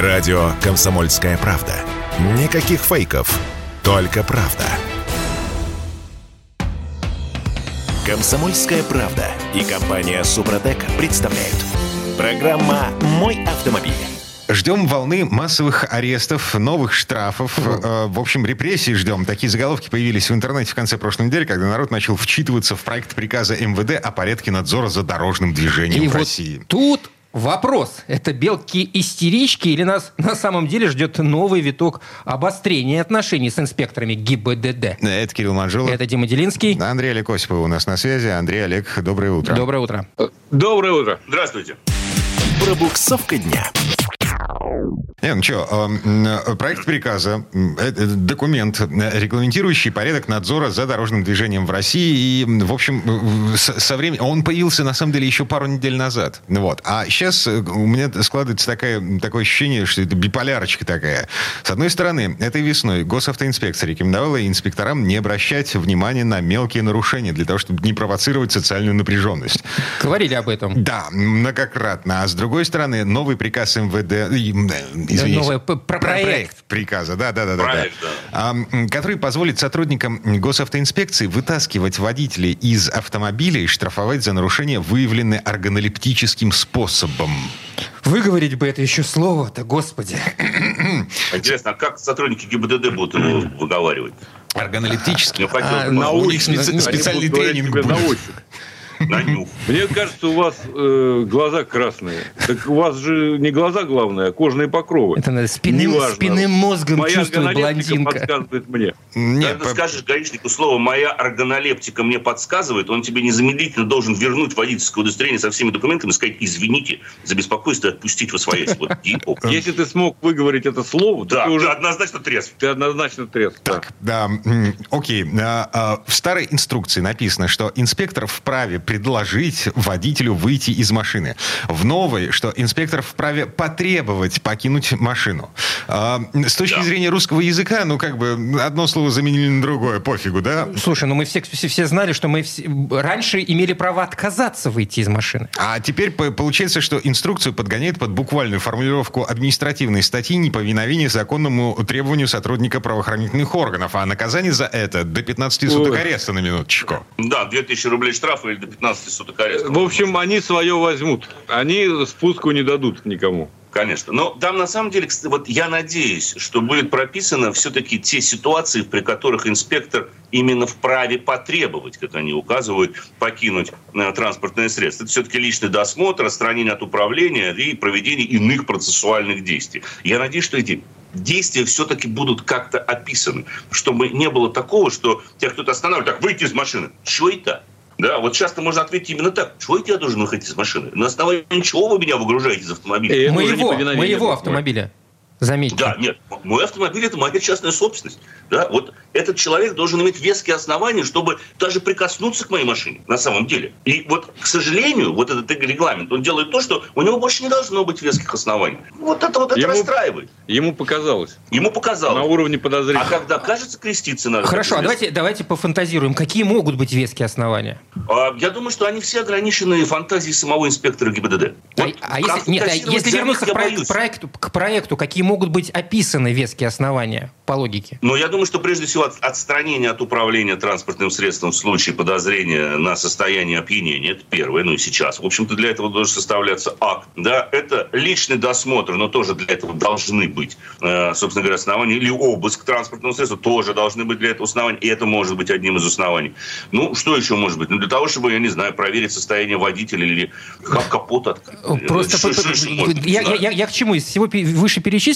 Радио «Комсомольская правда». Никаких фейков, только правда. «Комсомольская правда» и компания «Супротек» представляют. Программа «Мой автомобиль». Ждем волны массовых арестов, новых штрафов. Э, В общем, репрессий ждем. Такие заголовки появились в интернете в конце прошлой недели, когда народ начал вчитываться в проект приказа МВД о порядке надзора за дорожным движением И в вот России. тут вопрос. Это белки-истерички или нас на самом деле ждет новый виток обострения отношений с инспекторами ГИБДД? Это Кирилл Манжулов. Это Дима Делинский. Андрей Олег Осипов у нас на связи. Андрей Олег, доброе утро. Доброе утро. Доброе утро. Здравствуйте. Пробуксовка дня. Не, ну что, проект приказа, это документ, э, регламентирующий порядок надзора за дорожным движением в России. И, в общем, э, со временем... Он появился, на самом деле, еще пару недель назад. Вот. А сейчас у меня складывается такая, такое ощущение, что это биполярочка такая. С одной стороны, этой весной госавтоинспекция рекомендовала инспекторам не обращать внимания на мелкие нарушения для того, чтобы не провоцировать социальную напряженность. Говорили об этом. Да, многократно. А с другой стороны, новый приказ МВД, э, извините, новый п- про- проект. приказа, да, да, да, да, Проект, да. да. А, который позволит сотрудникам госавтоинспекции вытаскивать водителей из автомобиля и штрафовать за нарушение, выявленное органолептическим способом. Выговорить бы это еще слово-то, господи. Интересно, а как сотрудники ГИБДД будут его выговаривать? Органолептический. Я хотел А, на У них специ- ну, специальный тренинг будет. На нюх. Мне кажется, у вас э, глаза красные. Так у вас же не глаза главные, а кожные покровы. Это надо спинным, Неважно. спинным мозгом Моя чувствует органолептика блондинка. подсказывает мне. Нет, Когда по- скажешь гаишнику слово «моя органолептика мне подсказывает», он тебе незамедлительно должен вернуть водительское удостоверение со всеми документами и сказать «извините за беспокойство и отпустить вас своей Вот. Если ты смог выговорить это слово, то Да, ты ты уже однозначно трезв. ты однозначно трезв. да. Да, окей. А, а, В старой инструкции написано, что инспектор вправе предложить водителю выйти из машины. В новой, что инспектор вправе потребовать покинуть машину. А, С точки Да. зрения русского языка, ну, как бы, одно слово заменили на другое, пофигу, да? Слушай, ну мы все, все, все знали, что мы все- раньше имели право отказаться выйти из машины. А теперь по- получается, что инструкцию подгоняет под буквальную формулировку административной статьи неповиновения законному требованию сотрудника правоохранительных органов, а наказание за это до 15 суток Ой. ареста на минуточку. Да, 2000 рублей штрафа или до 15 суток ареста. В общем, они свое возьмут. Они спуску не дадут никому. Конечно. Но там на самом деле, вот я надеюсь, что будет прописано все-таки те ситуации, при которых инспектор именно вправе потребовать, как они указывают, покинуть э, транспортное средство. Это все-таки личный досмотр, отстранение от управления и проведение иных процессуальных действий. Я надеюсь, что эти действия все-таки будут как-то описаны, чтобы не было такого, что тебя кто-то останавливает, так, выйти из машины. Чего это? Да, вот часто можно ответить именно так. Чего я должен выходить из машины? На основании чего вы меня выгружаете из автомобиля? Моего, моего автомобиля. Заметьте. Да, нет, мой автомобиль это моя частная собственность. Да, вот этот человек должен иметь веские основания, чтобы даже прикоснуться к моей машине на самом деле. И вот, к сожалению, вот этот регламент, он делает то, что у него больше не должно быть веских оснований. Вот это вот это Ему- расстраивает. Ему показалось. Ему На показалось. уровне А подозрения. когда кажется, креститься надо. Хорошо, а давайте, давайте пофантазируем. Какие могут быть веские основания? А, Я думаю, что они все ограничены фантазией самого инспектора ГИБДД. А- Вот а, если, нет, а если вернуться к, я проек- боюсь. к проекту, к проекту, какие могут быть описаны веские основания по логике? Но я думаю, что прежде всего от- отстранение от управления транспортным средством в случае подозрения на состояние опьянения. Это первое, ну и сейчас. В общем-то, для этого должен составляться акт. Да, это личный досмотр, но тоже для этого должны быть, э, собственно говоря, основания. Или обыск транспортного средства тоже должны быть для этого основания. И это может быть одним из оснований. Ну, что еще может быть? Ну, для того, чтобы, я не знаю, проверить состояние водителя или как капот открыть. Просто Что- что я, я- знаю. я- я к чему? Из всего пе- вышеперечисленного,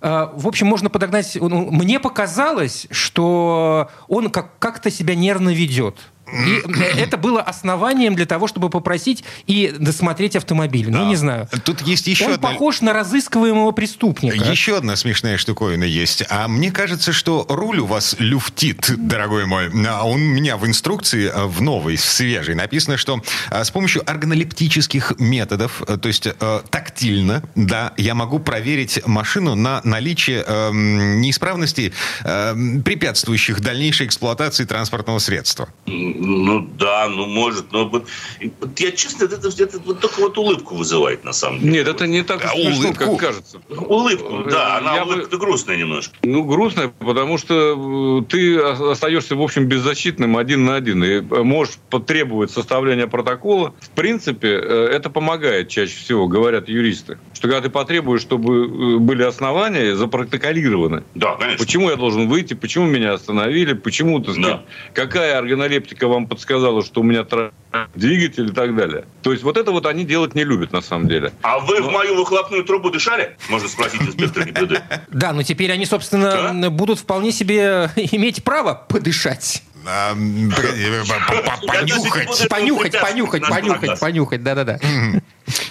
э, в общем, можно подогнать... ну, мне показалось, что он как- как-то себя нервно ведет. И э, это было основанием для того, чтобы попросить и досмотреть автомобиль. Ну, Да. не знаю. Тут есть еще Он одна... похож на разыскиваемого преступника. Еще одна смешная штуковина есть. А мне кажется, что руль у вас люфтит, дорогой мой. А он у меня в инструкции, а, в новой, в свежей, написано, что а, с помощью органолептических методов, а, то есть а, тактильно, да, я могу проверить машину на наличие эм, неисправностей, эм, препятствующих дальнейшей эксплуатации транспортного средства. Ну да, ну может, но вот, я честно, это, это вот только вот улыбку вызывает на самом деле. Нет, это не так А смешно, улыбку? как кажется. Улыбку, да, она Я бы- улыбка грустная немножко. Ну, грустно, потому что э, ты остаешься, в общем, беззащитным один на один. И э, можешь потребовать составления протокола. В принципе, э, это помогает чаще всего, говорят юристы. Что когда ты потребуешь, чтобы э, были основания запротоколированы. Да, конечно. Почему я должен выйти? Почему меня остановили? Почему, так сказать, какая органолептика вам подсказала, что у меня двигатель и так далее? То есть вот это вот они делать не любят на самом деле. А вы Ну. в мою выхлопную трубу дышали? Можно спросить инспектора ГИБДД. Да, но теперь они, собственно, будут вполне себе иметь право подышать. А, э, Понюхать. Понюхать, понюхать, понюхать, понюхать, да-да-да.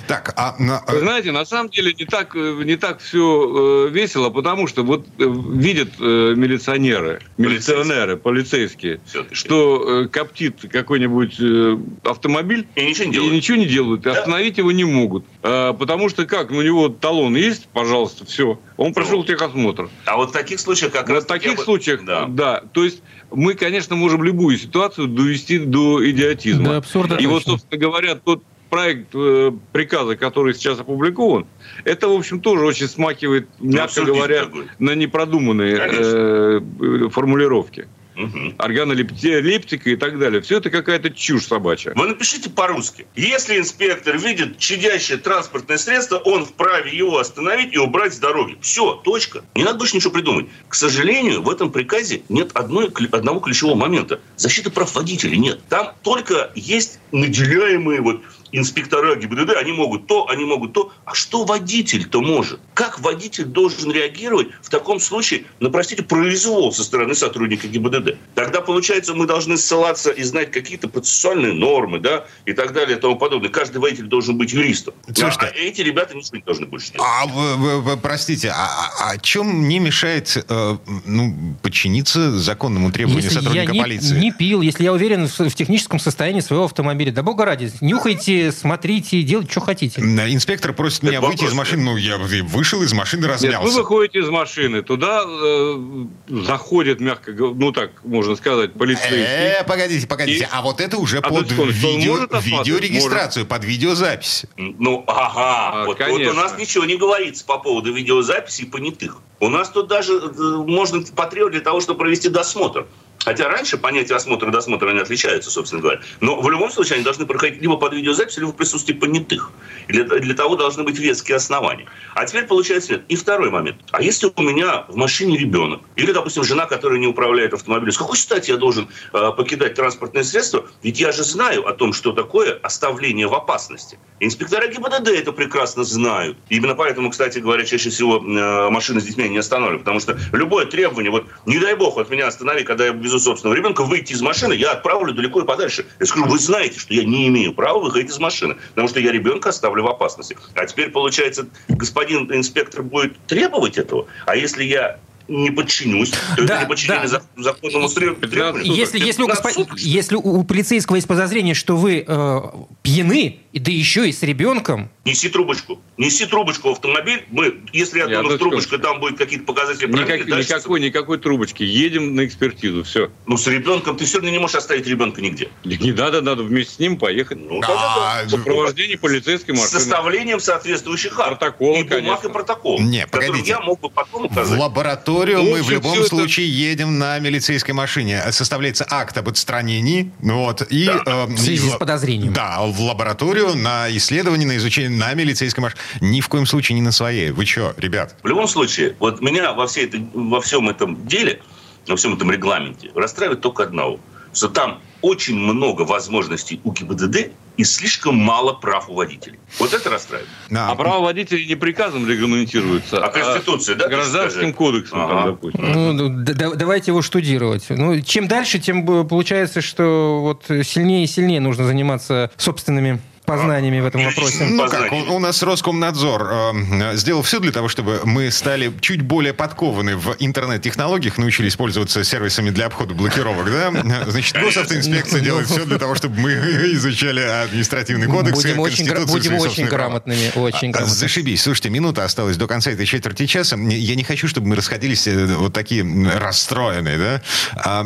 Так, а на- Вы знаете, на самом деле не так, э, не так все весело, потому что вот э, видят э, милиционеры, милиционеры, полицейские, что э, коптит какой-нибудь э, автомобиль, И ничего не и делают. ничего не делают, и остановить его не могут. А, потому что как, ну, у него талон есть, пожалуйста, все, он прошел техосмотр. А вот в таких случаях как раз... В таких бы- случаях, да. Да. То есть мы, конечно, можем любую ситуацию довести до идиотизма. До абсурда И вот, точно. собственно говоря, тот проект э, приказа, который сейчас опубликован, это, в общем, тоже очень смакивает, мягко говоря, такой. на непродуманные Конечно. э, э, формулировки. Мгм. Органолептика и так далее. Все это какая-то чушь собачья. Вы напишите по-русски. Если инспектор видит чадящее транспортное средство, он вправе его остановить и убрать с дороги. Все, точка. Не надо больше ничего придумать. К сожалению, в этом приказе нет одной, одного ключевого момента. Защиты прав водителей нет. Там только есть наделяемые вот инспектора ГИБДД, они могут то, они могут то. А что водитель-то может? Как водитель должен реагировать в таком случае на, простите, произвол со стороны сотрудника ГИБДД? Тогда, получается, мы должны ссылаться и знать какие-то процессуальные нормы, да, и так далее, и тому подобное. Каждый водитель должен быть юристом. Слушайте, а эти ребята ничего не должны больше делать. А, вы- вы- вы простите, а, а- а чем не мешает э, ну, подчиниться законному требованию Если я сотрудника не, полиции? не пил, если я уверен в, в техническом состоянии своего автомобиля, да бога ради, нюхайте, смотрите, делайте, что хотите. Инспектор просит меня выйти из машины. Ну, я вышел из машины, Нет, вы размялся. выходите из машины, туда э, заходит, мягко говоря, ну так можно сказать, полицейский. Э, погодите, погодите. И- А вот это уже А под видео, может видеорегистрацию, под видеозапись. Ну, ага, А, вот, вот конечно. у нас ничего не говорится по поводу видеозаписи и понятых. У нас тут даже э, можно потребовать для того, чтобы провести досмотр. Хотя раньше понятия осмотра и досмотра они отличаются, собственно говоря. Но в любом случае они должны проходить либо под видеозапись, либо в присутствии понятых. И для, для того должны быть веские основания. А теперь получается нет. И второй момент. А если у меня в машине ребенок, или, допустим, жена, которая не управляет автомобилем, с какой стати я должен э, покидать транспортное средство? Ведь я же знаю о том, что такое оставление в опасности. Инспектора ГИБДД это прекрасно знают. Именно поэтому, кстати говоря, чаще всего э, машины с детьми не останавливают. Потому что любое требование, вот не дай бог, вот меня останови, когда я везу собственного ребенка, выйти из машины, я отправлю далеко и подальше. Я скажу, вы знаете, что я не имею права выходить из машины, потому что я ребенка оставлю в опасности. А теперь, получается, господин инспектор будет требовать этого. А если я не подчинюсь, то Да, это не подчинение да. зак- законному требованию. Если, если, у, госпо- 15 суток, что ли? если у полицейского есть подозрение, что вы э, пьяны, и да еще и с ребенком, Неси трубочку. Неси трубочку в автомобиль. Мы, если я Я в трубочку, и там будет какие-то показатели Никак- никакой, никакой трубочки. Едем на экспертизу, все. Ну, с ребенком ты все равно не можешь оставить ребенка нигде. Не надо, надо вместе с ним поехать. Ну, А, да-да-да. В сопровождении полицейской С машины. составлением соответствующих акт. Протокола, и бумаг, конечно. и протокол. Не, погодите. я мог бы потом В указать. лабораторию Ну, мы в любом это- случае едем на милицейской машине. Составляется акт об отстранении. Вот, и, э, в связи с подозрением. Да, в лабораторию, на исследование, на изучение на милицейской машине. Ни в коем случае не на своей. Вы что, ребят? В любом случае, вот меня во, всей этой, во всем этом деле, во всем этом регламенте расстраивает только одного. Что там очень много возможностей у ГИБДД и слишком мало прав у водителей. Вот это расстраивает. А, А права водителей не приказом регламентируются, А Конституцией, да, ты Гражданским кодексом, там, Ага. допустим. ну, ну, д- д- давайте его штудировать. Ну, чем дальше, тем э, получается, что вот сильнее и сильнее нужно заниматься собственными познаниями в этом вопросе. Ну как, у, у нас Роскомнадзор э, сделал все для того, чтобы мы стали чуть более подкованы в интернет-технологиях, научились пользоваться сервисами для обхода блокировок, да? Значит, госавтоинспекция делает все для того, чтобы мы изучали административный кодекс, Будем очень, будем очень грамотными, очень А, грамотными. Зашибись. Слушайте, минута осталась до конца этой четверти часа. Я не хочу, чтобы мы расходились э, вот такие расстроенные, да? А,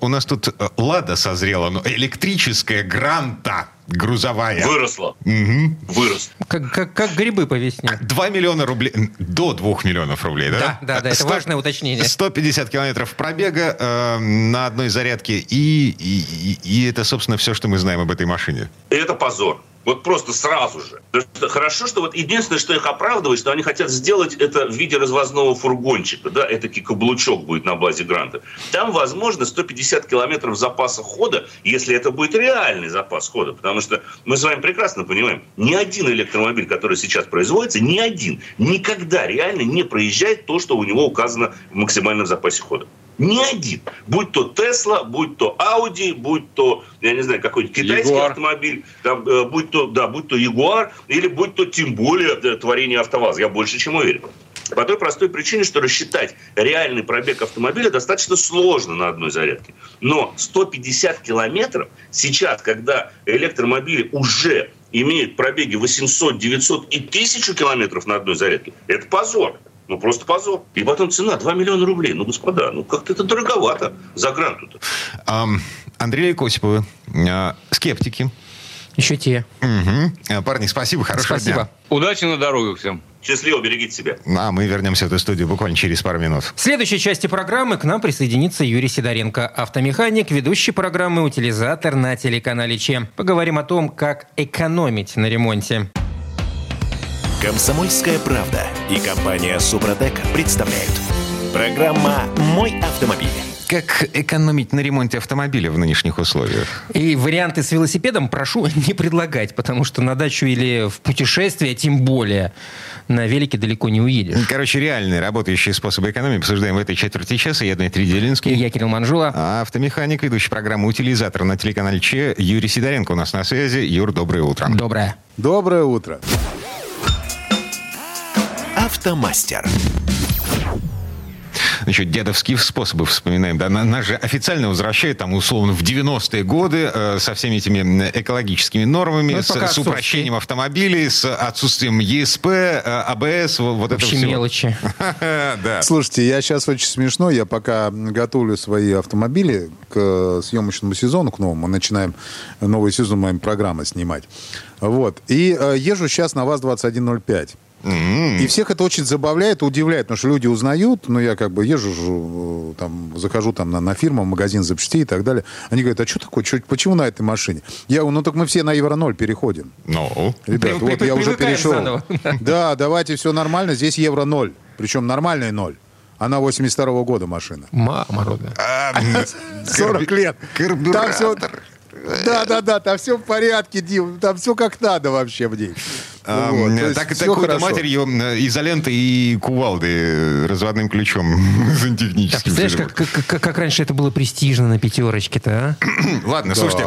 у нас тут э, «Лада» созрела, но электрическая «Гранта» грузовая. Выросла. Мгм. Вырос. Как, как, как грибы по весне. 2 миллиона рублей, до 2 миллионов рублей, да? Да, да, да, это Сто- важное уточнение. 150 километров пробега э, на одной зарядке, и, и, и- и это, собственно, все, что мы знаем об этой машине. Это позор. Вот просто сразу же. Хорошо, что вот единственное, что их оправдывает, что они хотят сделать это в виде развозного фургончика. Да, этакий каблучок будет на базе Гранта. Там, возможно, 150 километров запаса хода, если это будет реальный запас хода. Потому что мы с вами прекрасно понимаем, ни один электромобиль, который сейчас производится, ни один никогда реально не проезжает то, что у него указано в максимальном запасе хода. Ни один. Будь то Тесла, будь то Audi, будь то, я не знаю, какой-нибудь китайский Jaguar. автомобиль, там, э, будь то, да, будь то Ягуар, или будь то тем более э, творение АвтоВАЗа. Я больше чем уверен. По той простой причине, что рассчитать реальный пробег автомобиля достаточно сложно на одной зарядке. Но 150 километров сейчас, когда электромобили уже имеют пробеги 800, 900 и 1000 километров на одной зарядке, это позор. Ну, просто позор. И потом цена 2 миллиона рублей. Ну, господа, ну как-то это дороговато за гранту-то. Ам, Андрей Косиповы, э, скептики. Еще те. Э, Парни, спасибо, хорошего Спасибо. дня. Удачи на дорогах всем. Счастливо, берегите себя. А мы вернемся в эту студию буквально через пару минут. В следующей части программы к нам присоединится Юрий Сидоренко, автомеханик, ведущий программы «Утилизатор» на телеканале ЧЕМ. Поговорим о том, как экономить на ремонте. Комсомольская правда и компания Супротек представляют. Программа «Мой автомобиль». Как экономить на ремонте автомобиля в нынешних условиях? И варианты с велосипедом прошу не предлагать, потому что на дачу или в путешествие, тем более, на велике далеко не уедешь. Короче, реальные работающие способы экономии обсуждаем в этой четверти часа. Я Дмитрий Делинский. И я Кирилл Манжула. А автомеханик, ведущий программы «Утилизатор» на телеканале Че Юрий Сидоренко у нас на связи. Юр, доброе утро. Доброе. Доброе утро. Автомастер. Значит, дедовские способы вспоминаем. Да, на- нас же официально возвращают там условно в 90-е годы э, со всеми этими экологическими нормами, Ну, с, с упрощением автомобилей, с отсутствием ЕСП, э, АБС, вот, вот это Вообще все. мелочи. Да. Слушайте, я сейчас очень смешно. Я пока готовлю свои автомобили к э, съемочному сезону, к новому. Мы начинаем новый сезон моей программы снимать. Вот. И э, езжу сейчас на ВАЗ-2105. И всех это очень забавляет и удивляет, потому что люди узнают, ну, я как бы езжу, э, там, захожу там на, на фирму, в магазин запчастей и так далее. Они говорят, а что такое, чё- почему на этой машине? Я говорю, ну, так мы все на Евро-0 переходим. Ну, Ребят, При- вот при- я уже перешел. заново. Да, давайте все нормально. Здесь евро ноль. Причем нормальный ноль. Она 82 года машина. Мама родная. а, 40 лет. Карбюратор. Да, да, да, там все в порядке, Дим. Там все как надо вообще в ней. А, Вот, то есть так, хорошо. матерью э, изоленты и кувалды э, разводным ключом Так, сантехническим. представляешь, как, как, как- как раньше это было престижно на пятерочке-то, а? Ладно, Да. слушайте,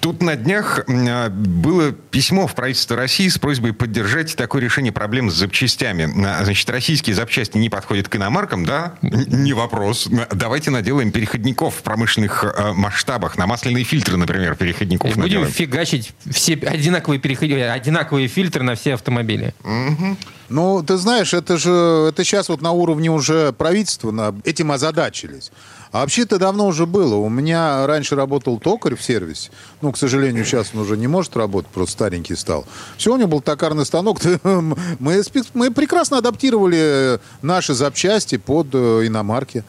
тут на днях м, было письмо в правительство России с просьбой поддержать такое решение проблем с запчастями. А, Значит, российские запчасти не подходят к иномаркам, да? Не вопрос. Давайте наделаем переходников в промышленных э, масштабах. На масляные фильтры, например, переходников будем наделаем. фигачить все одинаковые, переход... одинаковые фильтры на все автомобили. Ну, ты знаешь, это же это сейчас вот на уровне уже правительства на- этим озадачились. А вообще-то давно уже было. У меня раньше работал токарь в сервисе. Ну, к сожалению, сейчас он уже не может работать, просто старенький стал. Все, у него был токарный станок. Мы, мы прекрасно адаптировали наши запчасти под э, иномарки.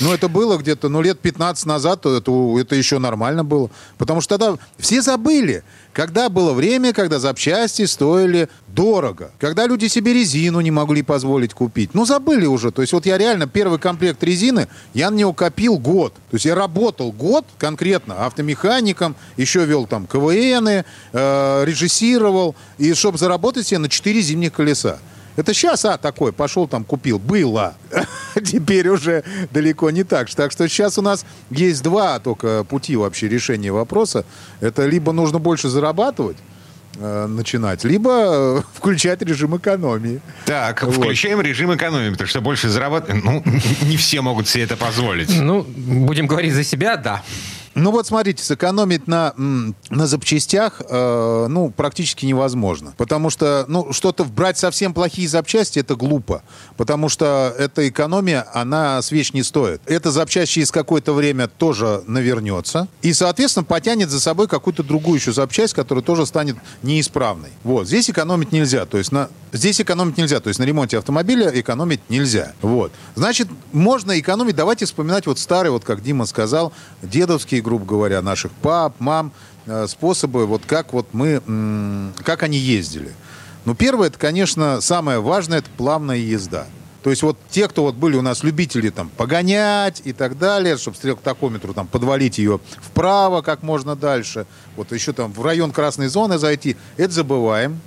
Ну, это было где-то, ну, лет 15 назад, то это, это еще нормально было. Потому что тогда все забыли, когда было время, когда запчасти стоили дорого. Когда люди себе резину не могли позволить купить. Ну, забыли уже. То есть вот я реально первый комплект резины, я на него копил год. То есть я работал год конкретно автомехаником, еще вел там КВНы, э, режиссировал, и чтобы заработать себе на 4 зимних колеса. Это сейчас, а, такой, пошел там, купил. Было. Теперь уже далеко не так. Так что сейчас у нас есть два только пути вообще решения вопроса. Это либо нужно больше зарабатывать, э, начинать, либо э, включать режим экономии. Так, Вот. включаем режим экономии, потому что больше зарабатывать... Ну, не все могут себе это позволить. Ну, будем говорить за себя, да. Ну вот смотрите, сэкономить на, на запчастях э, ну, практически невозможно. Потому что ну, что-то брать совсем плохие запчасти это глупо. Потому что эта экономия, она свеч не стоит. Эта запчасть через какое-то время тоже навернется. И, соответственно, потянет за собой какую-то другую еще запчасть, которая тоже станет неисправной. Вот. Здесь экономить нельзя. То есть на... Здесь экономить нельзя. То есть на ремонте автомобиля экономить нельзя. Вот. Значит, можно экономить. Давайте вспоминать вот старые, вот как Дима сказал, дедовские, грубо говоря, наших пап, мам, э, способы, вот как вот мы, как они ездили. Ну, первое, это, конечно, самое важное, это плавная езда. То есть вот те, кто вот были у нас любители там погонять и так далее, чтобы стрелку такометру там подвалить ее вправо как можно дальше, вот еще там в район красной зоны зайти, это забываем.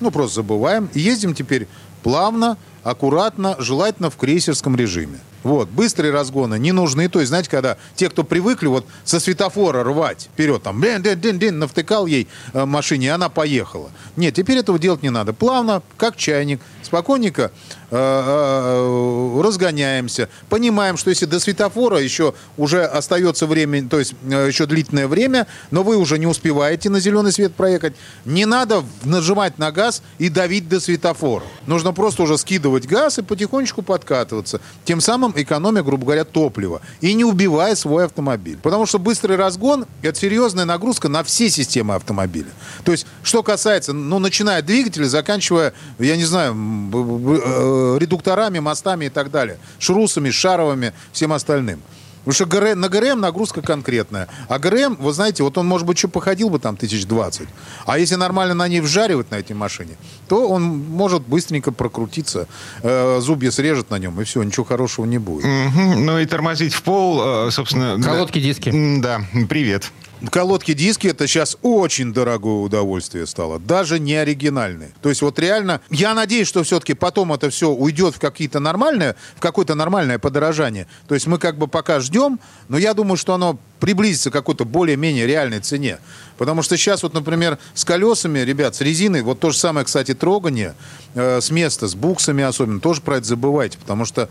Ну, просто забываем. И ездим теперь плавно, аккуратно, желательно в крейсерском режиме. Вот, быстрые разгоны не нужны. То есть, знаете, когда те, кто привыкли вот со светофора рвать вперед, там, дин дин дин дин навтыкал ей э, машине, и она поехала. Нет, теперь этого делать не надо. Плавно, как чайник, спокойненько э, э, разгоняемся. Понимаем, что если до светофора еще уже остается время, то есть э, еще длительное время, но вы уже не успеваете на зеленый свет проехать, не надо нажимать на газ и давить до светофора. Нужно просто уже скидывать газ и потихонечку подкатываться. Тем самым экономя, грубо говоря, топлива. И не убивая свой автомобиль. Потому что быстрый разгон – это серьезная нагрузка на все системы автомобиля. То есть, что касается, ну, начиная от двигателя, заканчивая, я не знаю, э, редукторами, мостами и так далее. Шрусами, шаровыми, всем остальным. Потому что ГРМ, на ГРМ нагрузка конкретная. А ГРМ, вы знаете, вот он, может быть, что походил бы там тысяч двадцать. А если нормально на ней вжаривать на этой машине, то он может быстренько прокрутиться, э, зубья срежет на нем, и все, ничего хорошего не будет. Мгм. Ну и тормозить в пол, э, собственно... да. Колодки, диски. М, Да, привет. Колодки диски это сейчас очень дорогое удовольствие стало, даже не оригинальные. То есть вот реально, я надеюсь, что все-таки потом это все уйдет в какие-то нормальные, в какое-то нормальное подорожание. То есть мы как бы пока ждем, но я думаю, что оно приблизится к какой-то более-менее реальной цене. Потому что сейчас вот, например, с колесами, ребят, с резиной, вот то же самое, кстати, трогание э, с места, с буксами особенно, тоже про это забывайте, потому что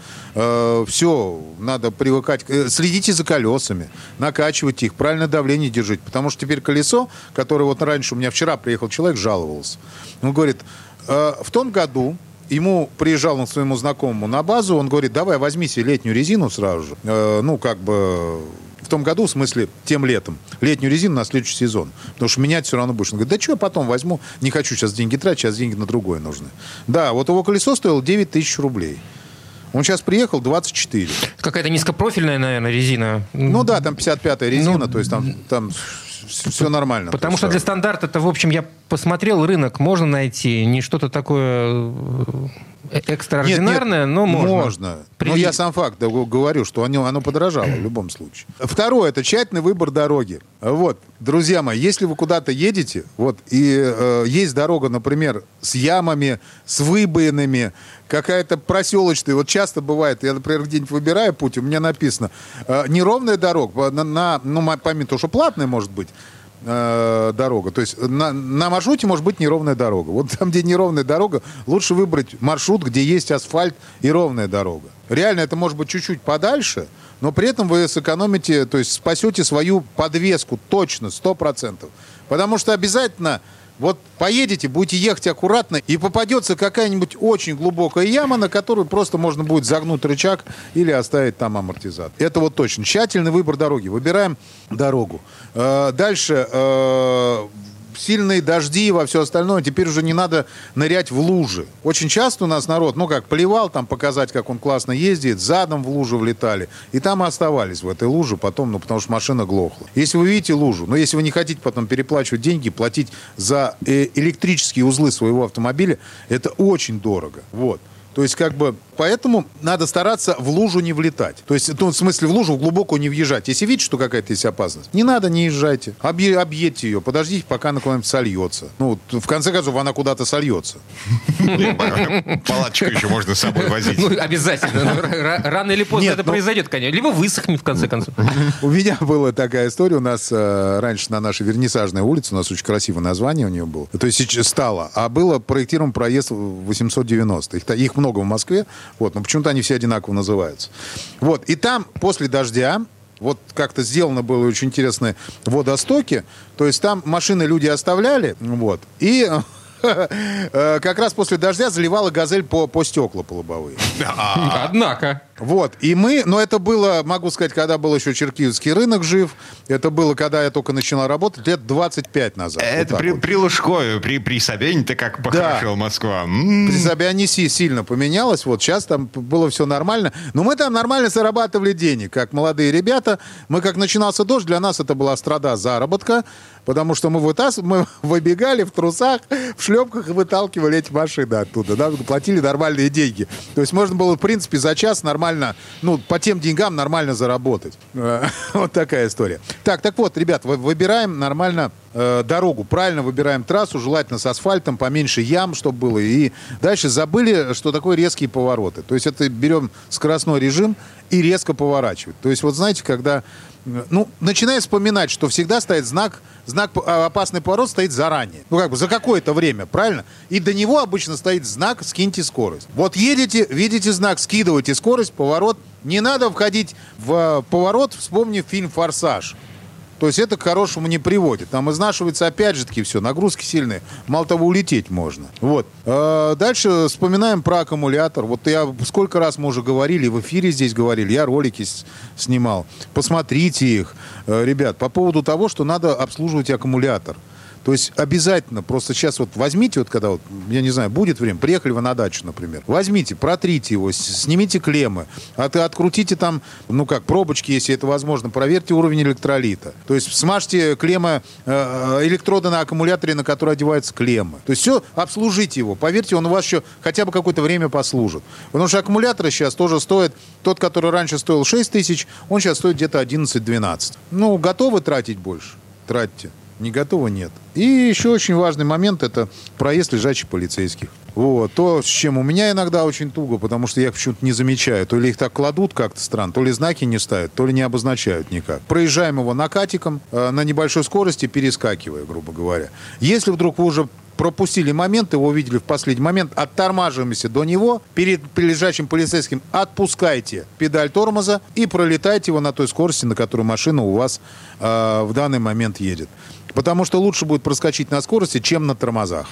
все, надо привыкать. э, следите за колесами, накачивайте их, правильное давление держите, потому что теперь колесо, которое вот раньше, у меня вчера приехал человек, жаловался, он говорит, «Э, в том году Ему приезжал он к своему знакомому на базу, он говорит, давай возьми себе летнюю резину сразу же. Э, ну, как бы в том году, в смысле, тем летом. Летнюю резину на следующий сезон. Потому что менять все равно будешь. Он говорит, да что я потом возьму? Не хочу сейчас деньги тратить, сейчас деньги на другое нужны. Да, вот его колесо стоило 9 тысяч рублей. Он сейчас приехал 24. Какая-то низкопрофильная, наверное, резина. Ну да, там 55-я резина, Ну, то есть там, там все нормально. Потому То что есть, для стандарта-то, в общем, я посмотрел рынок, можно найти. Не что-то такое экстраординарное, но можно. Можно. При- Но я сам факт говорю, что оно, оно подорожало в любом случае. Второе, это тщательный выбор дороги. Вот, друзья мои, если вы куда-то едете, вот, и э, есть дорога, например, с ямами, с выбоинами, какая-то проселочная, вот часто бывает, я, например, где-нибудь выбираю путь, у меня написано, э, неровная дорога, на, на- ну, помимо того, что платная может быть, э, дорога. То есть на, на маршруте может быть неровная дорога. Вот там, где неровная дорога, лучше выбрать маршрут, где есть асфальт и ровная дорога. Реально это может быть чуть-чуть подальше, но при этом вы сэкономите, то есть спасете свою подвеску точно, 100%. Потому что обязательно вот поедете, будете ехать аккуратно, и попадется какая-нибудь очень глубокая яма, на которую просто можно будет загнуть рычаг или оставить там амортизатор. Это вот точно. Тщательный выбор дороги. Выбираем дорогу. Э, Дальше э, сильные дожди и во все остальное, теперь уже не надо нырять в лужи. Очень часто у нас народ, ну как, плевал там показать, как он классно ездит, задом в лужу влетали, и там и оставались в этой луже потом, ну потому что машина глохла. Если вы видите лужу, но если вы не хотите потом переплачивать деньги, платить за э, электрические узлы своего автомобиля, это очень дорого. Вот. То есть, как бы, Поэтому надо стараться в лужу не влетать. То есть, ну, в смысле, в лужу глубоко не въезжать. Если видите, что какая-то есть опасность, не надо, не езжайте. Объ... Объедьте ее, подождите, пока она куда-нибудь сольется. Ну, в конце концов, она куда-то сольется. Палаточку еще можно с собой возить. Ну, обязательно. Ну, рано или поздно это ну- произойдет, конечно. Либо высохнет, в конце концов. У меня была такая история. У нас э, раньше на нашей Вернисажной улице, у нас очень красивое название у нее было. То есть сейчас стало. А было проектирован проезд 890. Их, та- их много в Москве. Вот, но почему-то они все одинаково называются. Вот. И там после дождя вот как-то сделано было очень интересные водостоки. То есть там машины люди оставляли, вот, и как раз после дождя заливала газель по, по стекла по лобовые. Однако. Вот, и мы, но это было, могу сказать, когда был еще Черкизовский рынок жив, это было, когда я только начинал работать, лет 25 назад. Вот Это так при, вот. при Лужкове, при, при Собяне-то как похорошела Москва. М. При Собяниси сильно поменялось, вот сейчас там было все нормально. Но мы там нормально зарабатывали денег, как молодые ребята. Мы, как начинался дождь, для нас это была страда заработка, потому что мы, вытас... мы выбегали в трусах, в шлепках и выталкивали эти машины оттуда. Да? Платили нормальные деньги. То есть можно было, в принципе, за час нормально, ну, по тем деньгам нормально заработать. Вот такая история. Так, так вот, ребят, вы- выбираем нормально э, дорогу, правильно выбираем трассу, желательно с асфальтом, поменьше ям, чтобы было. И дальше забыли, что такое резкие повороты. То есть это берем скоростной режим и резко поворачивать. То есть вот знаете, когда... Ну, начинаешь вспоминать, что всегда стоит знак, знак а, опасный поворот стоит заранее. Ну, как бы за какое-то время, правильно? И до него обычно стоит знак «скиньте скорость». Вот едете, видите знак, скидываете скорость, поворот. Не надо входить в э, поворот, вспомнив фильм «Форсаж». То есть это к хорошему не приводит. Там изнашивается опять же таки все, нагрузки сильные. Мало того, улететь можно. Вот. Э, Дальше вспоминаем про аккумулятор. Вот я сколько раз мы уже говорили, в эфире здесь говорили, я ролики снимал. Посмотрите их, Э, ребят, по поводу того, что надо обслуживать аккумулятор. То есть обязательно, просто сейчас вот возьмите, вот когда вот, я не знаю, будет время, приехали вы на дачу, например, возьмите, протрите его, снимите клеммы, от, открутите там, ну как, пробочки, если это возможно, проверьте уровень электролита. То есть смажьте клеммы, э, электроды на аккумуляторе, на которые одеваются клеммы. То есть все, обслужите его. Поверьте, он у вас еще хотя бы какое-то время послужит. Потому что аккумуляторы сейчас тоже стоят, тот, который раньше стоил 6 тысяч, он сейчас стоит где-то 11-12. Ну, готовы тратить больше? Тратьте. Не готово, нет. И еще очень важный момент – это проезд лежачих полицейских. Вот. То, с чем у меня иногда очень туго, потому что я их почему-то не замечаю. То ли их так кладут как-то странно, то ли знаки не ставят, то ли не обозначают никак. Проезжаем его накатиком, э, на небольшой скорости, перескакивая, грубо говоря. Если вдруг вы уже пропустили момент, его увидели в последний момент, оттормаживаемся до него, перед лежачим полицейским отпускайте педаль тормоза и пролетайте его на той скорости, на которой машина у вас э, в данный момент едет. Потому что лучше будет проскочить на скорости, чем на тормозах.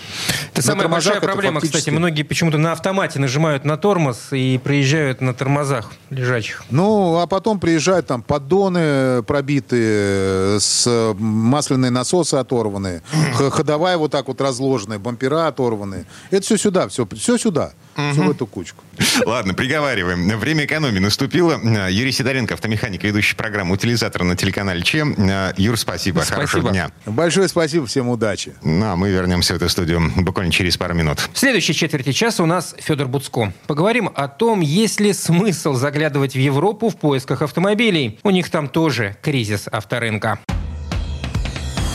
Это На самая большая проблема, фактически- кстати. Многие почему-то на автомате нажимают на тормоз и проезжают на тормозах лежачих. Ну, а потом приезжают там поддоны пробитые, с масляные насосы оторванные, ходовая вот так вот разложенная, бампера оторванные. Это все сюда, все, все сюда, все в эту кучку. Ладно, приговариваем. Время экономии наступило. Юрий Сидоренко, автомеханик, ведущий программу «Утилизатор» на телеканале ЧЕМ. Э, Юр, спасибо. Спасибо. Хорошего дня. Большое спасибо, всем удачи. Ну, а мы вернемся в эту студию буквально через пару минут. В следующей четверти часа у нас Федор Буцко. Поговорим о том, есть ли смысл заглядывать в Европу в поисках автомобилей. У них там тоже кризис авторынка.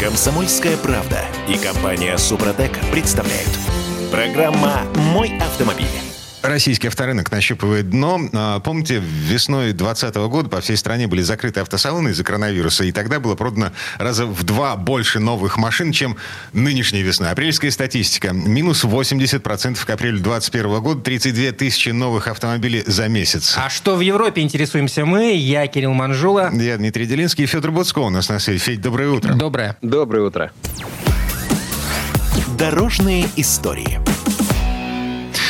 Комсомольская правда и компания Супротек представляют. Программа «Мой автомобиль». Российский авторынок нащупывает дно. А, Помните, весной 2020 года по всей стране были закрыты автосалоны из-за коронавируса, и тогда было продано раза в два больше новых машин, чем нынешней весной. Апрельская статистика. Минус 80% к апрелю 2021 года, 32 тысячи новых автомобилей за месяц. А что в Европе, интересуемся мы. Я Кирилл Манжула. Я Дмитрий Делинский и Федор Буцко у нас на связи. Федь, доброе утро. Доброе. Доброе утро. Дорожные истории.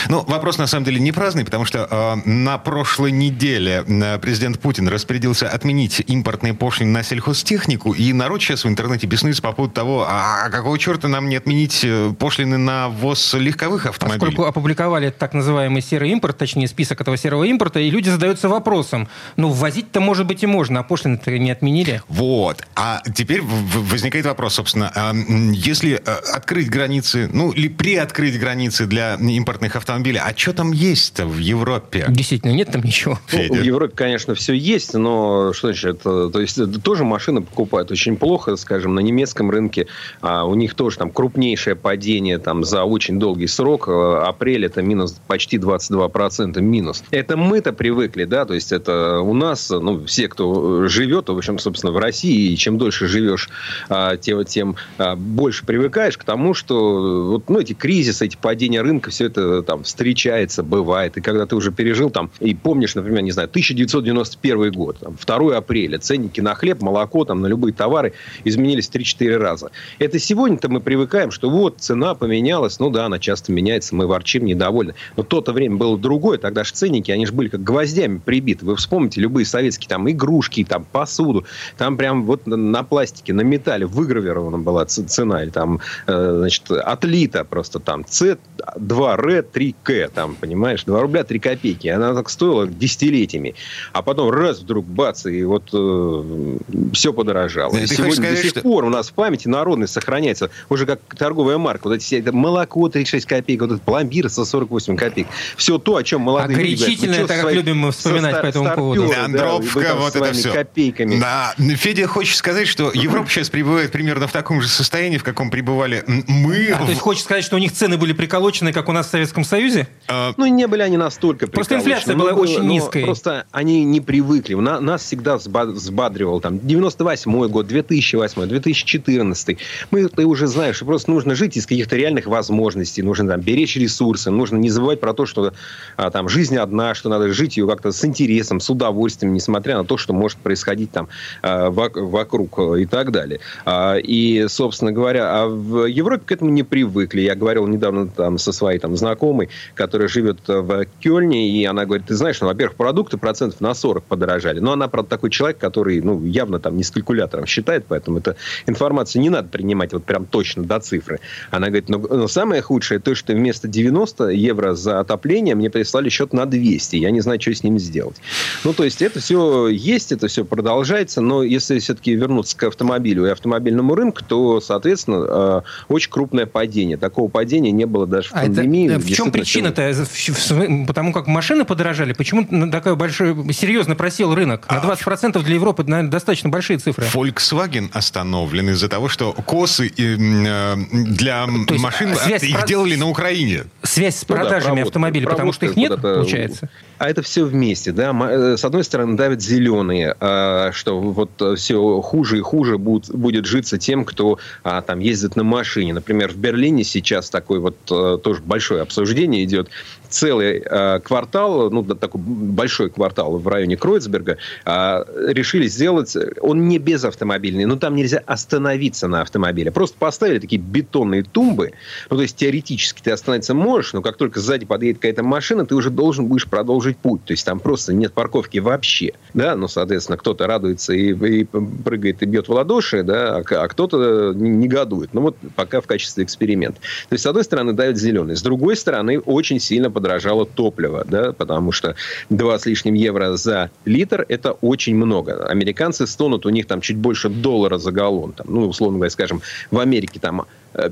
Ну, вопрос на самом деле не праздный, потому что э, на прошлой неделе э, президент Путин распорядился отменить импортные пошлины на сельхозтехнику, и народ сейчас в интернете беснуется по поводу того, а какого черта нам не отменить э, пошлины на ввоз легковых автомобилей? Поскольку опубликовали так называемый серый импорт, точнее список этого серого импорта, и люди задаются вопросом, ну, ввозить-то, может быть, и можно, а пошлины-то не отменили. Вот. А теперь возникает вопрос, собственно, а, если э, открыть границы, ну, или приоткрыть границы для импортных автомобилей, автомобили. А что там есть-то в Европе? Действительно, нет там ничего. Ну, в Европе, конечно, все есть, но что значит? То есть тоже машины покупают очень плохо, скажем, на немецком рынке. А у них тоже там крупнейшее падение там за очень долгий срок. Э, апрель это минус почти 22% минус. Это мы-то привыкли, да, то есть это у нас, ну, все, кто живет, в общем, собственно, в России, и чем дольше живешь, а, тем, тем а, больше привыкаешь к тому, что вот, ну, эти кризисы, эти падения рынка, все это там встречается, бывает. И когда ты уже пережил там, и помнишь, например, не знаю, 1991 год, там, 2 апреля, ценники на хлеб, молоко, там, на любые товары изменились 3-4 раза. Это сегодня-то мы привыкаем, что вот цена поменялась, ну да, она часто меняется, мы ворчим, недовольны. Но то-то время было другое, тогда же ценники, они же были как гвоздями прибиты. Вы вспомните любые советские там игрушки, там посуду, там прям вот на пластике, на металле выгравирована была цена, или там, э, значит, отлита просто там, С2Р, 3К, там, понимаешь, 2 рубля 3 копейки. Она так стоила десятилетиями. А потом раз вдруг бац, и вот э, все подорожало. И сегодня сказать, до сих что... пор у нас в памяти народной сохраняется, уже как торговая марка, вот эти это молоко 36 копеек, вот этот пломбир за 48 копеек. Все то, о чем молодые а люди говорят. это, как любим мы вспоминать по этому поводу. Да, Андровка, да, вот это все. Копейками. Да, Федя хочет сказать, что Европа сейчас пребывает примерно в таком же состоянии, в каком пребывали мы. А, в... То есть хочешь сказать, что у них цены были приколочены, как у нас в Советском Союзе? А... Ну, не были они настолько Просто инфляция была но, очень но низкой. Просто они не привыкли. У нас, всегда взбадривал там 98 год, 2008, 2014. Мы, ты уже знаешь, что просто нужно жить из каких-то реальных возможностей, нужно там беречь ресурсы, нужно не забывать про то, что а, там жизнь одна, что надо жить ее как-то с интересом, с удовольствием, несмотря на то, что может происходить там а, вокруг и так далее. А, и, собственно говоря, а в Европе к этому не привыкли. Я говорил недавно там со своей там знакомой, которая живет в Кёльне, и она говорит, ты знаешь, ну, во-первых, продукты процентов на 40 подорожали. Но она, правда, такой человек, который, ну, явно там не с калькулятором считает, поэтому эта информацию не надо принимать вот прям точно до цифры. Она говорит, но, но самое худшее то, что вместо 90 евро за отопление мне прислали счет на 200. Я не знаю, что с ним сделать. Ну, то есть, это все есть, это все продолжается, но если все-таки вернуться к автомобилю и автомобильному рынку, то, соответственно, э, очень крупное падение. Такого падения не было даже в а пандемии. Это, в чем причина-то? Потому как машины подорожали? Почему такой большой, серьезно просел рынок? На 20% а для Европы, наверное, достаточно большие цифры. Volkswagen остановлен из-за того, что косы э, для машин их делали на Украине. Связь с продажами ну, да, автомобилей, потому что их нет, получается? А это все вместе, да. Э, с одной стороны, давят зеленые, а, что вот все хуже и хуже будет, будет житься тем, кто а, там ездит на машине. Например, в Берлине сейчас такой вот э, тоже большое обсуждение идет целый э, квартал, ну, такой большой квартал в районе Кройцберга, э, решили сделать, он не безавтомобильный, но там нельзя остановиться на автомобиле. Просто поставили такие бетонные тумбы, ну, то есть теоретически ты остановиться можешь, но как только сзади подъедет какая-то машина, ты уже должен будешь продолжить путь. То есть там просто нет парковки вообще, да, ну, соответственно, кто-то радуется и, и прыгает и бьет в ладоши, да, а, а кто-то негодует. Ну, вот пока в качестве эксперимента. То есть, с одной стороны, дают зеленый, с другой стороны, очень сильно подорожало топливо, да, потому что 2 с лишним евро за литр – это очень много. Американцы стонут, у них там чуть больше доллара за галлон. Там, ну, условно говоря, скажем, в Америке там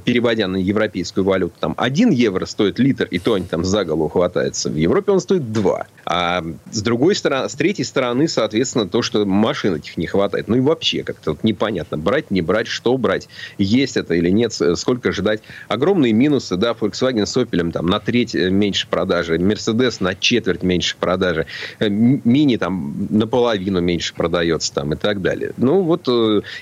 переводя на европейскую валюту, там 1 евро стоит литр, и то они там за голову хватаются. В Европе он стоит 2. А с другой стороны, с третьей стороны, соответственно, то, что машин этих не хватает. Ну и вообще как-то вот непонятно, брать, не брать, что брать, есть это или нет, сколько ждать. Огромные минусы, да, Volkswagen с Opel там на треть э, меньше продажи, Mercedes на четверть меньше продажи, э, Мини там наполовину меньше продается там и так далее. Ну вот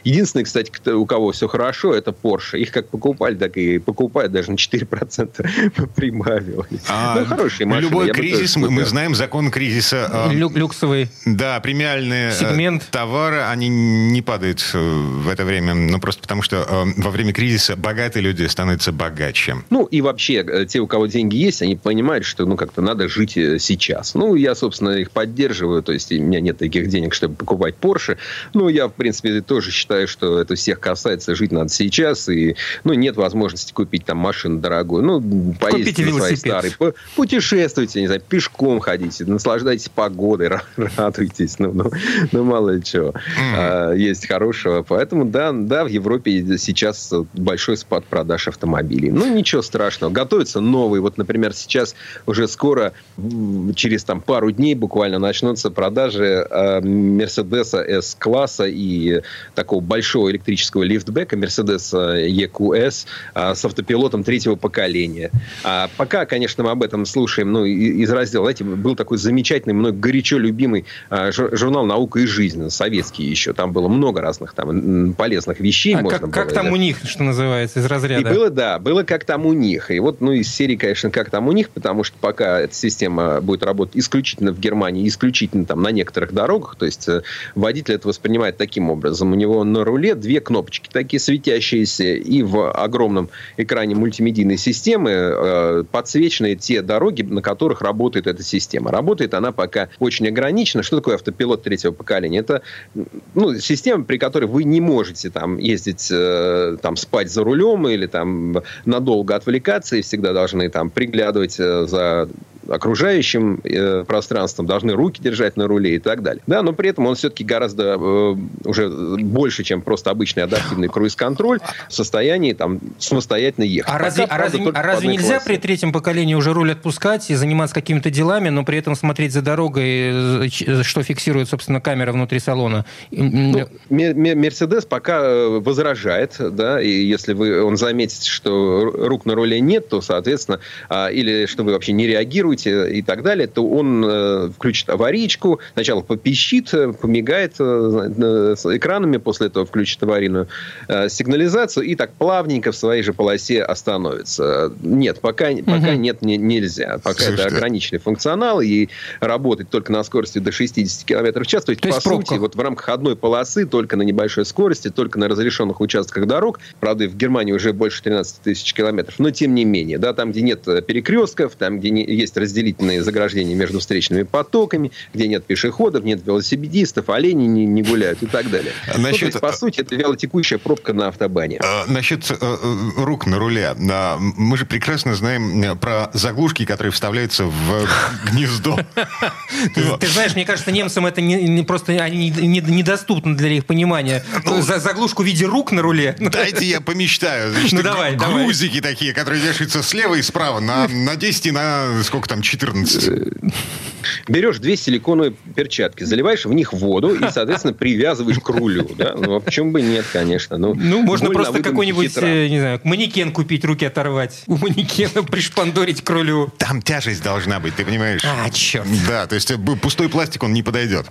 единственное, кстати, у кого все хорошо, это Porsche. Их как покупали, так и покупают, даже на 4% прибавил. А ну, хорошие машины. Любой кризис, мы, мы знаем закон кризиса. А, Лю люксовый. Да, премиальные э, сегмент. товары, они не падают э, в это время, ну просто потому что э, во время кризиса богатые люди становятся богаче. Ну и вообще, те, у кого деньги есть, они понимают, что ну как-то надо жить сейчас. Ну, я, собственно, их поддерживаю, то есть у меня нет таких денег, чтобы покупать Porsche. Ну, я, в принципе, тоже считаю, что это всех касается, жить надо сейчас, и, ну, нет возможности купить там машину дорогую. Ну, поездите на своей старой. Путешествуйте, не знаю, пешком ходите, наслаждайтесь погодой, радуйтесь. Ну, ну, ну мало ли чего. Mm. есть хорошего. Поэтому, да, да, в Европе сейчас большой спад продаж автомобилей. Ну, ничего страшного. Готовятся новые. Вот, например, сейчас уже скоро, через там пару дней буквально начнутся продажи Мерседеса S-класса и такого большого электрического лифтбека Mercedes EQS с автопилотом третьего поколения. А пока, конечно, мы об этом слушаем ну, из раздела, знаете, был такой замечательный, мной горячо любимый а, журнал «Наука и жизнь», советский еще. Там было много разных там полезных вещей. А можно как, было, как там да. у них, что называется, из разряда? И было, да, было как там у них. И вот, ну, из серии, конечно, как там у них, потому что пока эта система будет работать исключительно в Германии, исключительно там на некоторых дорогах, то есть э, водитель это воспринимает таким образом. У него на руле две кнопочки такие светящиеся, и в огромном экране мультимедийной системы э, подсвечены те дороги, на которых работает эта система. Работает она пока очень ограничена. Что такое автопилот третьего поколения? Это ну, система, при которой вы не можете там ездить, э, там спать за рулем или там надолго отвлекаться и всегда должны там приглядывать э, за окружающим э, пространством, должны руки держать на руле и так далее. Да, но при этом он все-таки гораздо э, уже больше, чем просто обычный адаптивный круиз-контроль в состоянии там самостоятельно ехать. А разве, а разве, а разве нельзя классе. при третьем поколении уже руль отпускать и заниматься какими-то делами, но при этом смотреть за дорогой, э, что фиксирует, собственно, камера внутри салона? Ну, Мерседес пока э, возражает, да, и если вы, он заметит, что рук на руле нет, то, соответственно, а, или что вы вообще не реагируете, реагируйте и так далее, то он э, включит аварийку, сначала попищит, э, помигает э, с экранами, после этого включит аварийную сигнализацию и так плавненько в своей же полосе остановится. Нет, пока, угу. пока нет, не, нельзя. Пока Слушайте. это ограниченный функционал и работать только на скорости до 60 км в час. То есть, то по есть сути, вот в рамках одной полосы, только на небольшой скорости, только на разрешенных участках дорог, правда, в Германии уже больше 13 тысяч километров, но тем не менее, да, там, где нет перекрестков, там, где не, есть разделительные заграждения между встречными потоками, где нет пешеходов, нет велосипедистов, олени не, не гуляют и так далее. Насчет... Ну, то есть, по сути, это вялотекущая пробка на автобане. А, насчет а, рук на руле. А, мы же прекрасно знаем про заглушки, которые вставляются в гнездо. Ты знаешь, мне кажется, немцам это не просто они недоступно для их понимания. Ну, заглушку в виде рук на руле. Дайте я помечтаю. Ну давай, Грузики такие, которые вешаются слева и справа на 10 и на сколько там, 14? Берешь две силиконовые перчатки, заливаешь в них воду и, соответственно, привязываешь к рулю. Да? Ну, а почему бы нет, конечно. Ну, ну можно просто какой-нибудь, э, не знаю, манекен купить, руки оторвать. У манекена пришпандорить к рулю. Там тяжесть должна быть, ты понимаешь? А, черт. Да, то есть э, пустой пластик, он не подойдет.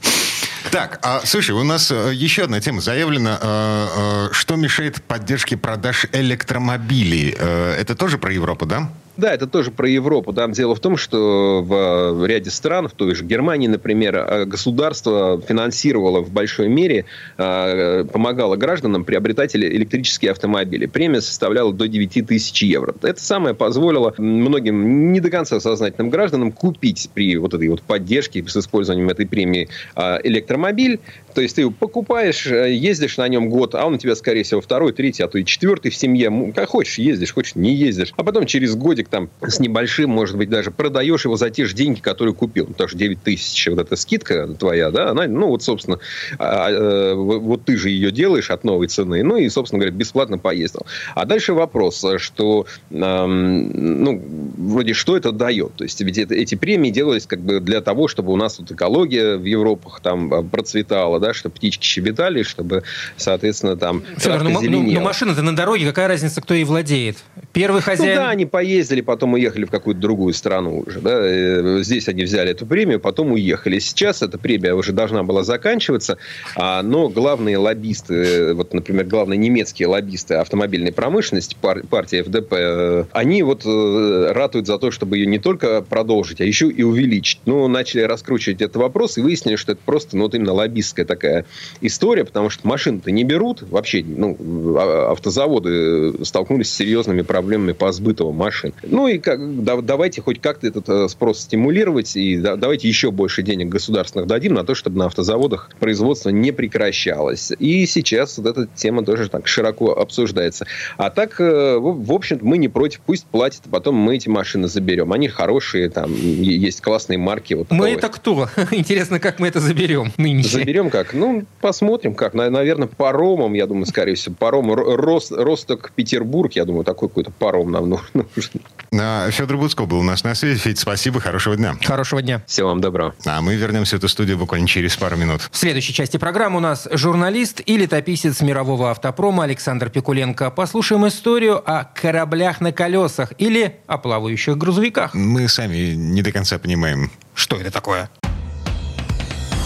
Так, а, слушай, у нас э, еще одна тема заявлена. Э, э, что мешает поддержке продаж электромобилей? Э, это тоже про Европу, да? Да, это тоже про Европу. Там дело в том, что в ряде стран, в той же Германии, например, э, государство финансировало в большой мере, э, помогало гражданам приобретать электрические автомобили. Премия составляла до 9 тысяч евро. Это самое позволило многим не до конца сознательным гражданам купить при вот этой вот поддержке с использованием этой премии э, электромобиль. То есть ты его покупаешь, ездишь на нем год, а он у тебя, скорее всего, второй, третий, а то и четвертый в семье. Как хочешь, ездишь, хочешь, не ездишь. А потом через годик мотоциклик там с небольшим, может быть, даже продаешь его за те же деньги, которые купил. Потому что 9 тысяч, вот эта скидка твоя, да, она, ну, вот, собственно, а, а, вот ты же ее делаешь от новой цены, ну, и, собственно говоря, бесплатно поездил. А дальше вопрос, что, ну, вроде, что это дает? То есть, ведь это, эти премии делались как бы для того, чтобы у нас вот экология в Европах там а, процветала, да, чтобы птички щебетали, чтобы, соответственно, там Федор, ну, ну, ну машина-то на дороге, какая разница, кто ей владеет? Первый хозяин... Ну да, они поездили ездили, потом уехали в какую-то другую страну уже. Да? Э, здесь они взяли эту премию, потом уехали. Сейчас эта премия уже должна была заканчиваться, а, но главные лоббисты, э, вот, например, главные немецкие лоббисты автомобильной промышленности, пар, партия ФДП, э, они вот ратуют за то, чтобы ее не только продолжить, а еще и увеличить. Ну, начали раскручивать этот вопрос и выяснили, что это просто ну, вот именно лоббистская такая история, потому что машины-то не берут. Вообще, ну, а, автозаводы столкнулись с серьезными проблемами по сбыту машин. Ну и как, да, давайте хоть как-то этот э, спрос стимулировать, и да, давайте еще больше денег государственных дадим на то, чтобы на автозаводах производство не прекращалось. И сейчас вот эта тема тоже так широко обсуждается. А так, э, в, общем мы не против, пусть платят, а потом мы эти машины заберем. Они хорошие, там есть классные марки. Вот мы это кто? Интересно, как мы это заберем нынче? Заберем как? Ну, посмотрим как. Наверное, паромом, я думаю, скорее всего. Паром Рост, Росток-Петербург, я думаю, такой какой-то паром нам нужен. А, Федор Буцко был у нас на связи. Федь, спасибо, хорошего дня. Хорошего дня. Всего вам доброго. А мы вернемся в эту студию буквально через пару минут. В следующей части программы у нас журналист и летописец мирового автопрома Александр Пикуленко. Послушаем историю о кораблях на колесах или о плавающих грузовиках. Мы сами не до конца понимаем, что это такое.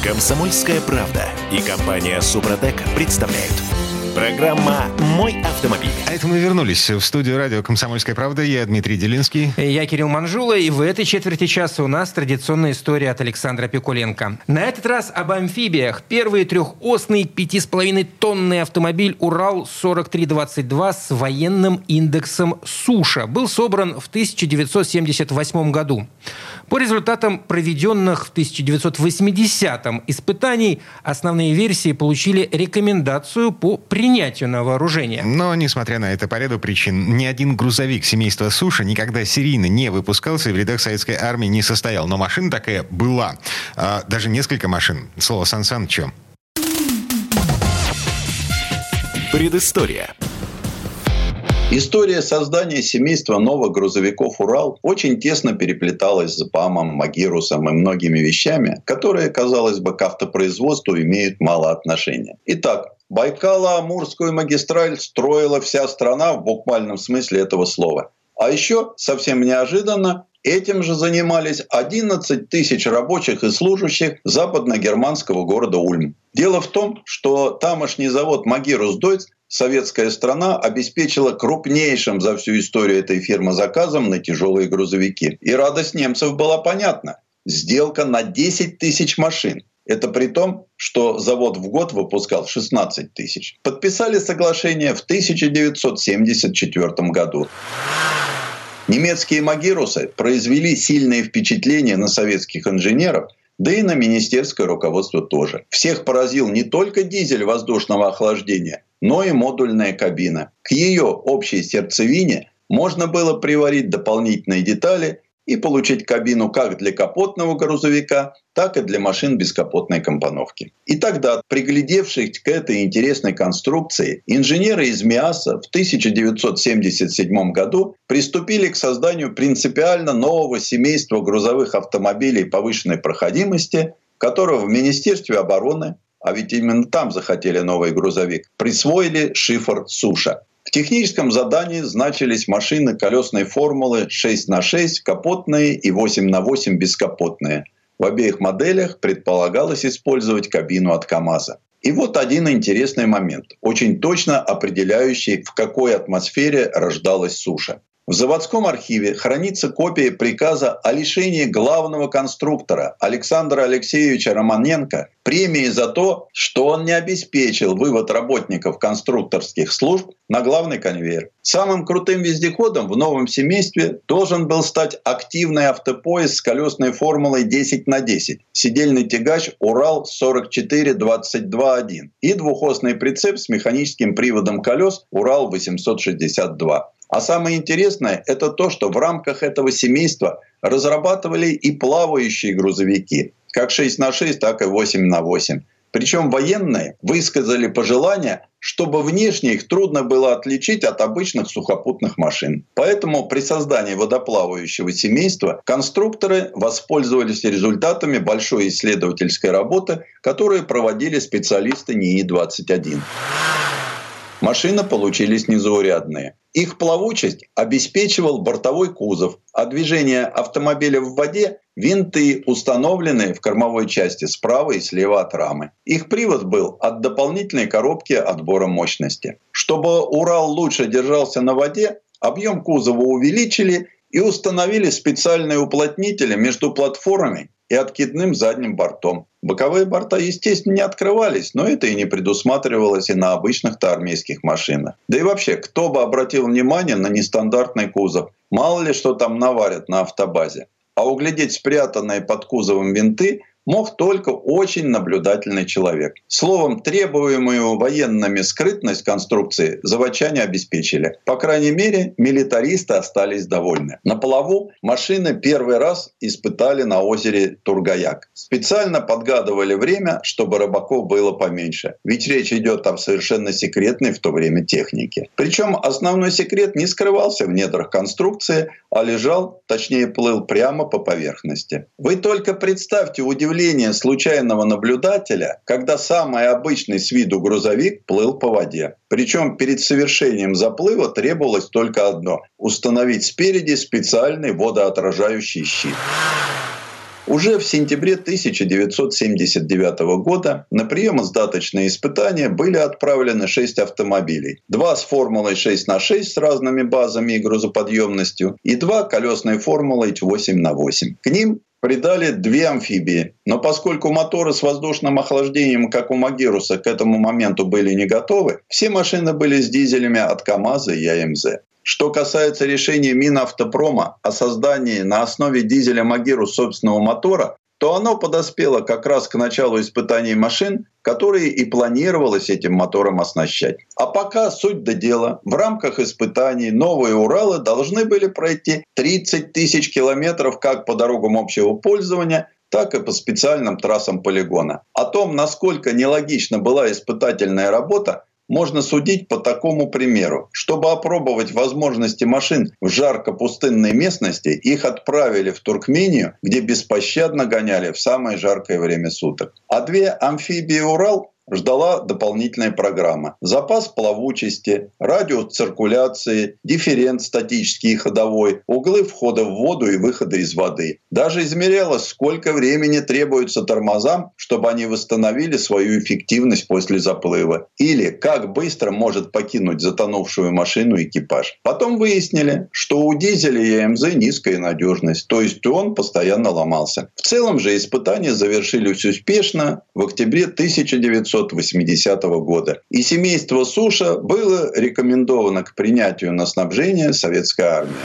Комсомольская правда и компания Супротек представляют – Программа «Мой автомобиль». А это мы вернулись в студию радио «Комсомольская правда». Я Дмитрий Делинский. Я Кирилл Манжула. И в этой четверти часа у нас традиционная история от Александра Пикуленко. На этот раз об амфибиях. Первый трехосный 5,5 тонный автомобиль «Урал-4322» с военным индексом «Суша» был собран в 1978 году. По результатам проведенных в 1980-м испытаний основные версии получили рекомендацию по принятию на вооружение. Но, несмотря на это по ряду причин, ни один грузовик семейства Суша никогда серийно не выпускался и в рядах советской армии не состоял. Но машина такая была. А, даже несколько машин. Слово Сан Санычу. Предыстория. История создания семейства новых грузовиков «Урал» очень тесно переплеталась с ПАМом, Магирусом и многими вещами, которые, казалось бы, к автопроизводству имеют мало отношения. Итак, Байкало-Амурскую магистраль строила вся страна в буквальном смысле этого слова. А еще, совсем неожиданно, этим же занимались 11 тысяч рабочих и служащих западно-германского города Ульм. Дело в том, что тамошний завод «Магирус Дойц» советская страна обеспечила крупнейшим за всю историю этой фирмы заказом на тяжелые грузовики. И радость немцев была понятна. Сделка на 10 тысяч машин. Это при том, что завод в год выпускал 16 тысяч. Подписали соглашение в 1974 году. Немецкие магирусы произвели сильное впечатление на советских инженеров да и на министерское руководство тоже. Всех поразил не только дизель воздушного охлаждения, но и модульная кабина. К ее общей сердцевине можно было приварить дополнительные детали и получить кабину как для капотного грузовика, так и для машин бескапотной компоновки. И тогда, приглядевшись к этой интересной конструкции, инженеры из МИАСа в 1977 году приступили к созданию принципиально нового семейства грузовых автомобилей повышенной проходимости, которого в Министерстве обороны а ведь именно там захотели новый грузовик, присвоили шифр «Суша». В техническом задании значились машины колесной формулы 6 на 6 капотные и 8 на 8 бескапотные. В обеих моделях предполагалось использовать кабину от КАМАЗа. И вот один интересный момент, очень точно определяющий, в какой атмосфере рождалась суша. В заводском архиве хранится копия приказа о лишении главного конструктора Александра Алексеевича Романенко премии за то, что он не обеспечил вывод работников конструкторских служб на главный конвейер. Самым крутым вездеходом в новом семействе должен был стать активный автопоезд с колесной формулой 10 на 10, сидельный тягач Урал 4422.1 и двухосный прицеп с механическим приводом колес Урал 862. А самое интересное – это то, что в рамках этого семейства разрабатывали и плавающие грузовики, как 6 на 6, так и 8 на 8. Причем военные высказали пожелание, чтобы внешне их трудно было отличить от обычных сухопутных машин. Поэтому при создании водоплавающего семейства конструкторы воспользовались результатами большой исследовательской работы, которую проводили специалисты НИИ-21. Машины получились незаурядные. Их плавучесть обеспечивал бортовой кузов, а движение автомобиля в воде – винты, установленные в кормовой части справа и слева от рамы. Их привод был от дополнительной коробки отбора мощности. Чтобы Урал лучше держался на воде, объем кузова увеличили и установили специальные уплотнители между платформами и откидным задним бортом. Боковые борта, естественно, не открывались, но это и не предусматривалось и на обычных-то армейских машинах. Да и вообще, кто бы обратил внимание на нестандартный кузов? Мало ли что там наварят на автобазе. А углядеть спрятанные под кузовом винты мог только очень наблюдательный человек. Словом, требуемую военными скрытность конструкции заводчане обеспечили. По крайней мере, милитаристы остались довольны. На плаву машины первый раз испытали на озере Тургаяк. Специально подгадывали время, чтобы рыбаков было поменьше. Ведь речь идет о совершенно секретной в то время технике. Причем основной секрет не скрывался в недрах конструкции, а лежал, точнее плыл прямо по поверхности. Вы только представьте удивление удивление случайного наблюдателя, когда самый обычный с виду грузовик плыл по воде. Причем перед совершением заплыва требовалось только одно – установить спереди специальный водоотражающий щит. Уже в сентябре 1979 года на приемо-сдаточные испытания были отправлены 6 автомобилей. Два с формулой 6 на 6 с разными базами и грузоподъемностью и два колесной формулой 8 на 8. К ним придали две амфибии. Но поскольку моторы с воздушным охлаждением, как у Магируса, к этому моменту были не готовы, все машины были с дизелями от КАМАЗа и АМЗ. Что касается решения Минавтопрома о создании на основе дизеля Магирус собственного мотора, то оно подоспело как раз к началу испытаний машин, которые и планировалось этим мотором оснащать. А пока суть до дела. В рамках испытаний новые Уралы должны были пройти 30 тысяч километров как по дорогам общего пользования, так и по специальным трассам полигона. О том, насколько нелогична была испытательная работа, можно судить по такому примеру. Чтобы опробовать возможности машин в жарко-пустынной местности, их отправили в Туркмению, где беспощадно гоняли в самое жаркое время суток. А две амфибии «Урал» ждала дополнительная программа. Запас плавучести, радиус циркуляции, дифферент статический и ходовой, углы входа в воду и выхода из воды. Даже измерялось, сколько времени требуется тормозам, чтобы они восстановили свою эффективность после заплыва. Или как быстро может покинуть затонувшую машину экипаж. Потом выяснили, что у дизеля и АМЗ низкая надежность, то есть он постоянно ломался. В целом же испытания завершились успешно в октябре 1900 1980 года. И семейство Суша было рекомендовано к принятию на снабжение советской армии.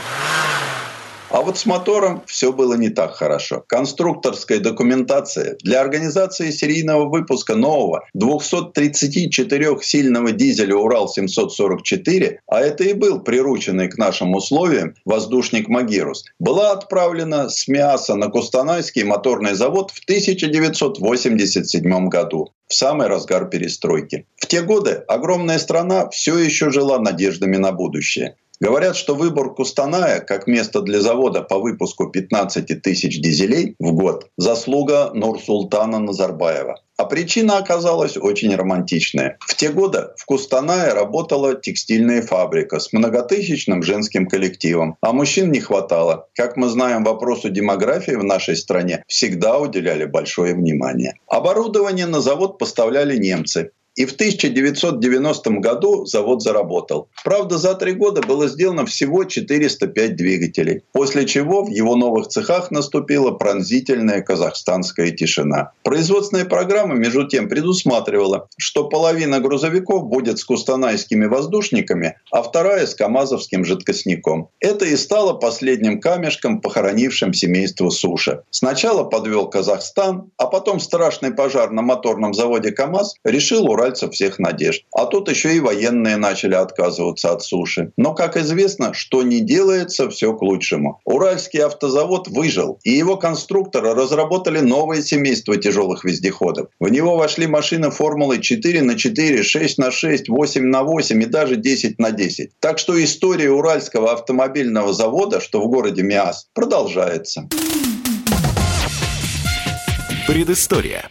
А вот с мотором все было не так хорошо. Конструкторская документация для организации серийного выпуска нового 234-сильного дизеля «Урал-744», а это и был прирученный к нашим условиям воздушник «Магирус», была отправлена с мяса на Кустанайский моторный завод в 1987 году в самый разгар перестройки. В те годы огромная страна все еще жила надеждами на будущее. Говорят, что выбор Кустаная как место для завода по выпуску 15 тысяч дизелей в год – заслуга Нурсултана Назарбаева. А причина оказалась очень романтичная. В те годы в Кустанае работала текстильная фабрика с многотысячным женским коллективом, а мужчин не хватало. Как мы знаем, вопросу демографии в нашей стране всегда уделяли большое внимание. Оборудование на завод поставляли немцы. И в 1990 году завод заработал. Правда, за три года было сделано всего 405 двигателей, после чего в его новых цехах наступила пронзительная казахстанская тишина. Производственная программа, между тем, предусматривала, что половина грузовиков будет с кустанайскими воздушниками, а вторая с камазовским жидкостником. Это и стало последним камешком, похоронившим семейство Суша. Сначала подвел Казахстан, а потом страшный пожар на моторном заводе КАМАЗ решил уральцев всех надежд. А тут еще и военные начали отказываться от суши. Но, как известно, что не делается, все к лучшему. Уральский автозавод выжил, и его конструкторы разработали новое семейство тяжелых вездеходов. В него вошли машины формулы 4 на 4, 6 на 6, 8 на 8 и даже 10 на 10. Так что история Уральского автомобильного завода, что в городе Миас, продолжается. Предыстория.